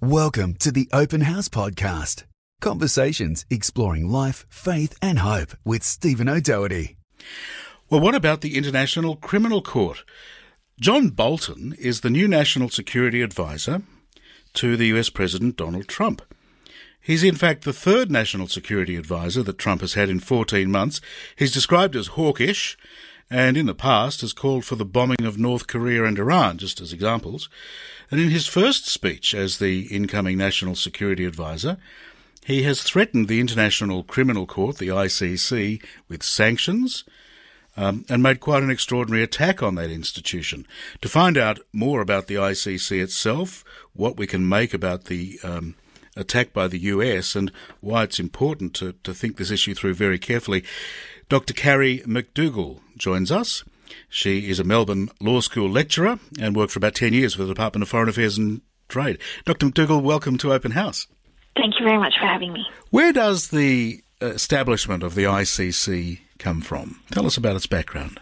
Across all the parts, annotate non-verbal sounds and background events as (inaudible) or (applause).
Welcome to the Open House Podcast. Conversations exploring life, faith, and hope with Stephen O'Doherty. Well, what about the International Criminal Court? John Bolton is the new National Security Advisor to the US President Donald Trump. He's in fact the third National Security Advisor that Trump has had in 14 months. He's described as hawkish and in the past has called for the bombing of North Korea and Iran, just as examples. And in his first speech as the incoming National Security Advisor, he has threatened the International Criminal Court, the ICC, with sanctions um, and made quite an extraordinary attack on that institution. To find out more about the ICC itself, what we can make about the um, attack by the US, and why it's important to, to think this issue through very carefully, Dr. Carrie McDougall joins us. She is a Melbourne Law School lecturer and worked for about 10 years for the Department of Foreign Affairs and Trade. Dr. McDougall, welcome to Open House. Thank you very much for having me. Where does the uh, establishment of the ICC come from? Tell us about its background.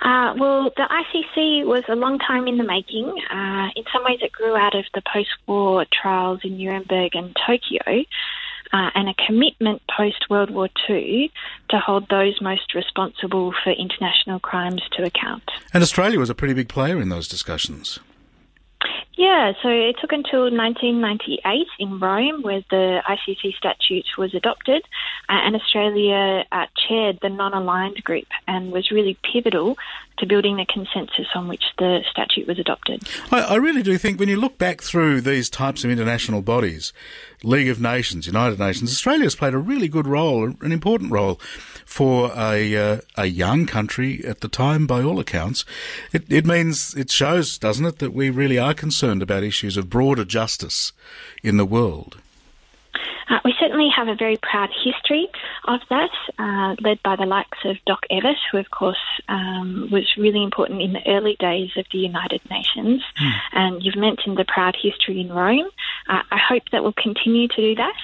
Uh, well, the ICC was a long time in the making. Uh, in some ways, it grew out of the post war trials in Nuremberg and Tokyo uh, and a commitment post World War II to hold those most responsible for international crimes to account. And Australia was a pretty big player in those discussions. Yeah, so it took until 1998 in Rome where the ICC statute was adopted, and Australia uh, chaired the non aligned group and was really pivotal to building the consensus on which the statute was adopted. I, I really do think when you look back through these types of international bodies, League of Nations, United Nations, Australia has played a really good role, an important role for a uh, a young country at the time, by all accounts. It, it means it shows, doesn't it, that we really are concerned about issues of broader justice in the world. Uh, we certainly have a very proud history of that, uh, led by the likes of Doc Evatt, who, of course, um, was really important in the early days of the United Nations. Mm. And you've mentioned the proud history in Rome. Uh, I hope that we'll continue to do that.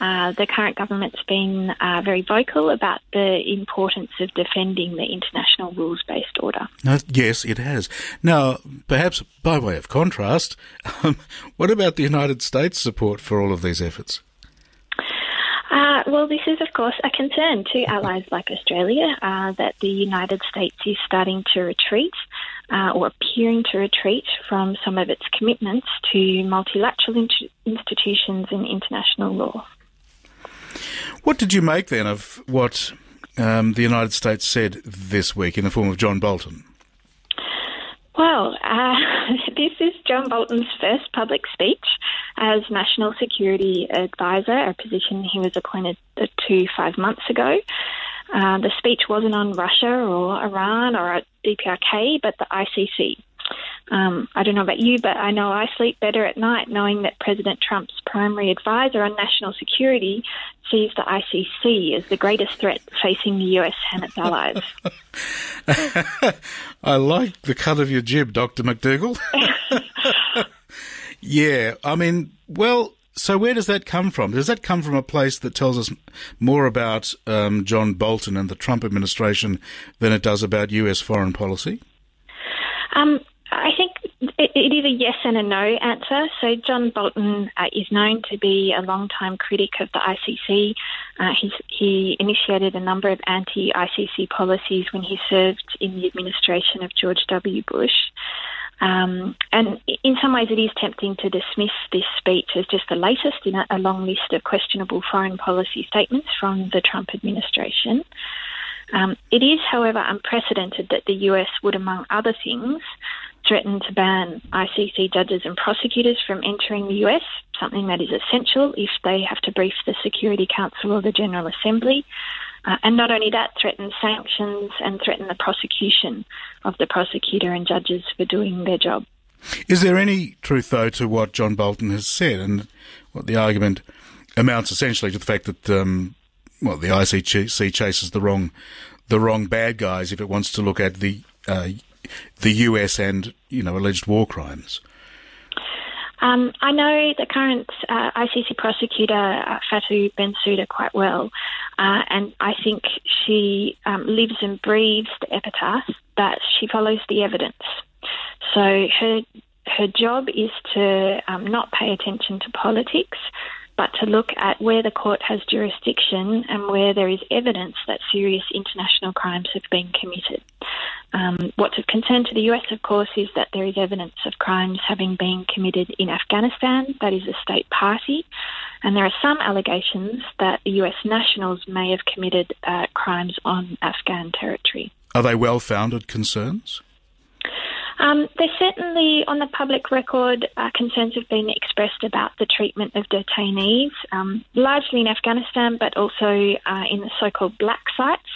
Uh, the current government's been uh, very vocal about the importance of defending the international rules based order. yes, it has. Now, perhaps by way of contrast, um, (laughs) what about the United States' support for all of these efforts? Uh, well, this is, of course, a concern to allies like Australia uh, that the United States is starting to retreat uh, or appearing to retreat from some of its commitments to multilateral in- institutions and international law. What did you make then of what um, the United States said this week in the form of John Bolton? Well, uh, (laughs) this is John Bolton's first public speech as National Security Advisor, a position he was appointed to five months ago. Uh, the speech wasn't on Russia or Iran or DPRK, but the ICC. Um, I don't know about you, but I know I sleep better at night knowing that President Trump's primary advisor on national security sees the ICC as the greatest threat facing the US and its allies. (laughs) I like the cut of your jib, Dr. McDougall. (laughs) yeah, I mean, well, so where does that come from? Does that come from a place that tells us more about um, John Bolton and the Trump administration than it does about US foreign policy? Um, I think it, is a yes and a no answer. So John Bolton uh, is known to be a long-time critic of the ICC. Uh, he initiated a number of anti-ICC policies when he served in the administration of George W. Bush. Um, and in some ways, it is tempting to dismiss this speech as just the latest in a, a long list of questionable foreign policy statements from the Trump administration. Um, it is, however, unprecedented that the US would, among other things, threatened to ban ICC judges and prosecutors from entering the US, something that is essential if they have to brief the Security Council or the General Assembly. Uh, and not only that, threaten sanctions and threaten the prosecution of the prosecutor and judges for doing their job. Is there any truth, though, to what John Bolton has said and what the argument amounts essentially to the fact that, um, well, the ICC chases the wrong, the wrong bad guys if it wants to look at the uh, the US and you know alleged war crimes? Um, I know the current uh, ICC prosecutor uh, Fatou Bensouda quite well, uh, and I think she um, lives and breathes the epitaph that she follows the evidence. So her her job is to um, not pay attention to politics, but to look at where the court has jurisdiction and where there is evidence that serious international crimes have been committed. Um, what's of concern to the US, of course, is that there is evidence of crimes having been committed in Afghanistan, that is a state party, and there are some allegations that the US nationals may have committed uh, crimes on Afghan territory. Are they well founded concerns? Um, there's certainly, on the public record, uh, concerns have been expressed about the treatment of detainees, um, largely in Afghanistan, but also uh, in the so called black sites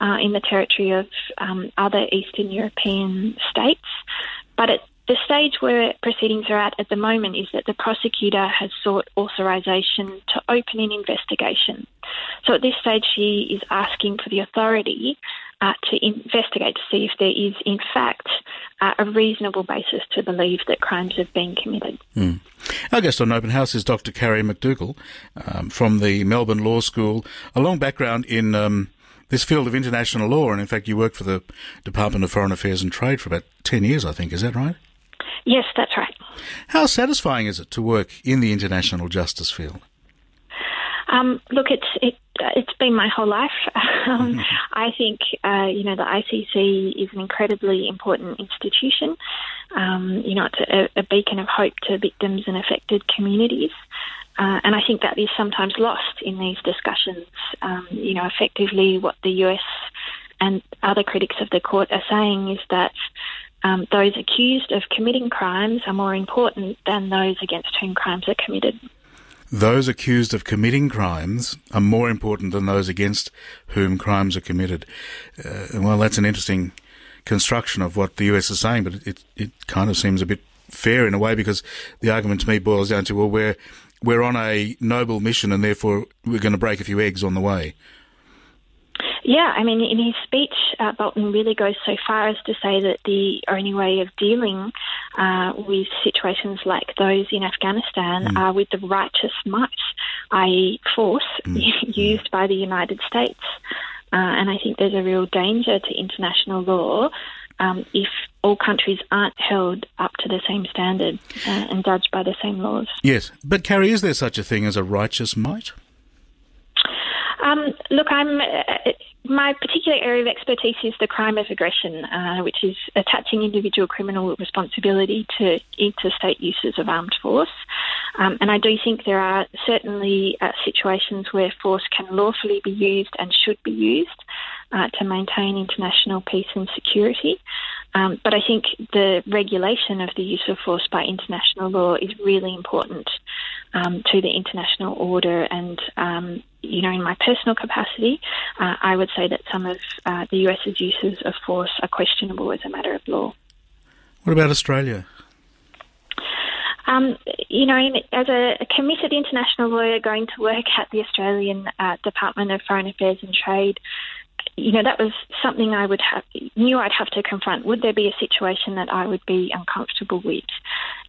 uh, in the territory of um, other Eastern European states. But at the stage where proceedings are at at the moment is that the prosecutor has sought authorisation to open an investigation. So at this stage, she is asking for the authority uh, to investigate to see if there is, in fact, uh, a reasonable basis to believe that crimes have been committed. Mm. Our guest on Open House is Dr. Carrie McDougall um, from the Melbourne Law School, a long background in. Um, this field of international law, and in fact, you worked for the Department of Foreign Affairs and Trade for about 10 years, I think. Is that right? Yes, that's right. How satisfying is it to work in the international justice field? Um, look, it's it, it's been my whole life. (laughs) Um, (laughs) I think uh, you know the ICC is an incredibly important institution. Um, you know, it's a, a, beacon of hope to victims and affected communities. Uh, and I think that is sometimes lost in these discussions. Um, you know, effectively, what the US and other critics of the court are saying is that um, those accused of committing crimes are more important than those against whom crimes are committed those accused of committing crimes are more important than those against whom crimes are committed. Uh, well, that's an interesting construction of what the US is saying, but it, it kind of seems a bit fair in a way because the argument to me boils down to, well, we're, we're on a noble mission and therefore we're going to break a few eggs on the way. Yeah, I mean, in his speech, uh, Bolton really goes so far as to say that the only way of dealing uh, with situations like those in Afghanistan mm. are with the righteous might, i.e., force mm. (laughs) used by the United States. Uh, and I think there's a real danger to international law um, if all countries aren't held up to the same standard uh, and judged by the same laws. Yes, but Carrie, is there such a thing as a righteous might? Um, look, I'm. Uh, my particular area of expertise is the crime of aggression, uh, which is attaching individual criminal responsibility to interstate uses of armed force. Um, and I do think there are certainly uh, situations where force can lawfully be used and should be used uh, to maintain international peace and security. Um, but I think the regulation of the use of force by international law is really important um, to the international order. And, um, you know, in my personal capacity, uh, I would say that some of uh, the US's uses of force are questionable as a matter of law. What about Australia? Um, you know, as a, a, committed international lawyer going to work at the Australian uh, Department of Foreign Affairs and Trade, you know, that was something I would have knew I'd have to confront. Would there be a situation that I would be uncomfortable with?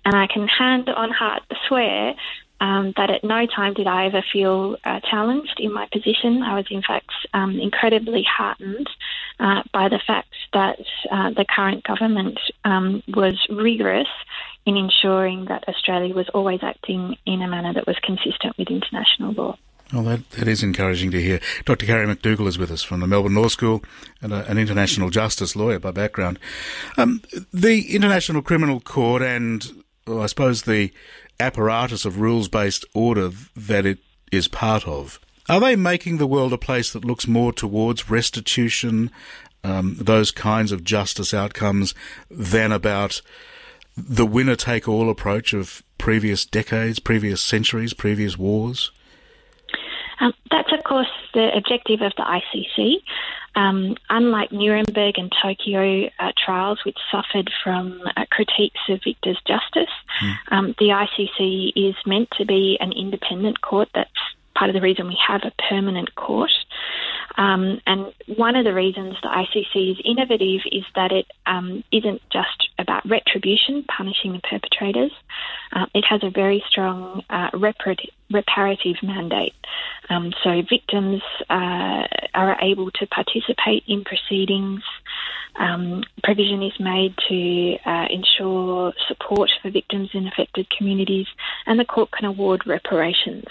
And I can hand on heart swear um, that at no time did I ever feel uh, challenged in my position. I was, in fact, um, incredibly heartened uh, by the fact that uh, the current government um, was rigorous in ensuring that Australia was always acting in a manner that was consistent with international law. Well, that, that is encouraging to hear. Dr. Carrie McDougall is with us from the Melbourne Law School and a, an international justice lawyer by background. Um, the International Criminal Court and well, I suppose the apparatus of rules based order that it is part of. Are they making the world a place that looks more towards restitution, um, those kinds of justice outcomes, than about the winner take all approach of previous decades, previous centuries, previous wars? Um, that's, of course, the objective of the ICC. Um, unlike Nuremberg and Tokyo uh, trials, which suffered from uh, critiques of victors' justice, mm. um, the ICC is meant to be an independent court. That's part of the reason we have a permanent court. Um, and one of the reasons the ICC is innovative is that it um, not just about retribution, punishing the perpetrators. Uh, it has a very strong uh, reparative mandate. Um, so victims uh, are able to participate in proceedings. Um, provision is made to uh, ensure support for victims in affected communities, and the court can award reparations.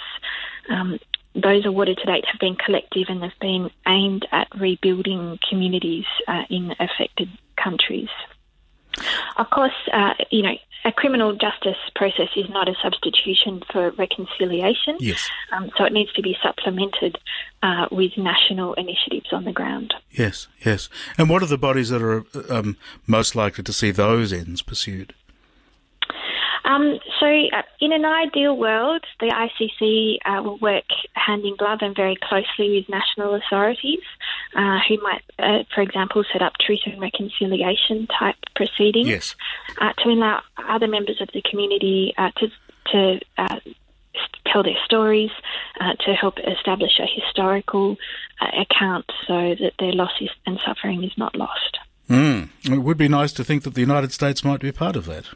Um, those awarded to date have been collective and have been aimed at rebuilding communities uh, in affected countries. Of course, uh, you know, a criminal justice process is not a substitution for reconciliation. Yes. Um, so it needs to be supplemented uh, with national initiatives on the ground. Yes, yes. And what are the bodies that are um, most likely to see those ends pursued? Um, so, uh, in an ideal world, the ICC uh, will work hand in glove and very closely with national authorities uh, who might, uh, for example, set up truth and reconciliation type proceedings yes. Uh, to allow other members of the community uh, to, to tell their stories, to help establish a historical account so that their loss is, and suffering is not lost. Mm. It would be nice to think that the United States might be part of that.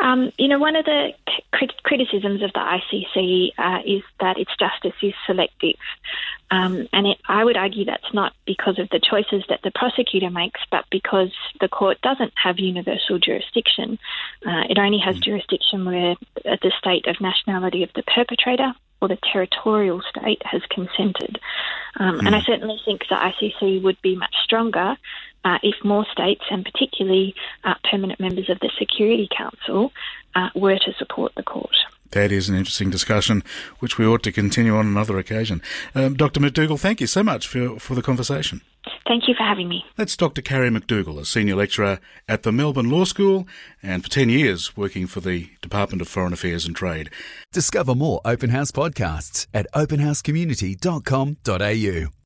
Um, you know, one of the crit- criticisms of the ICC uh, is that its justice is selective. Um, and it, I would argue that's not because of the choices that the prosecutor makes, but because the court doesn't have universal jurisdiction. Uh, it only has mm. jurisdiction where the state of nationality of the perpetrator or the territorial state has consented. Um, mm. And I hmm. certainly think the ICC would be much stronger uh, if more states, and particularly uh, permanent members of the Security Council, uh, were to support the court. That is an interesting discussion, which we ought to continue on another occasion. Um, Dr. McDougall, thank you so much for, for the conversation. Thank you for having me. That's Dr. Carrie McDougall, a senior lecturer at the Melbourne Law School and for 10 years working for the Department of Foreign Affairs and Trade. Discover more Open House podcasts at openhousecommunity.com.au.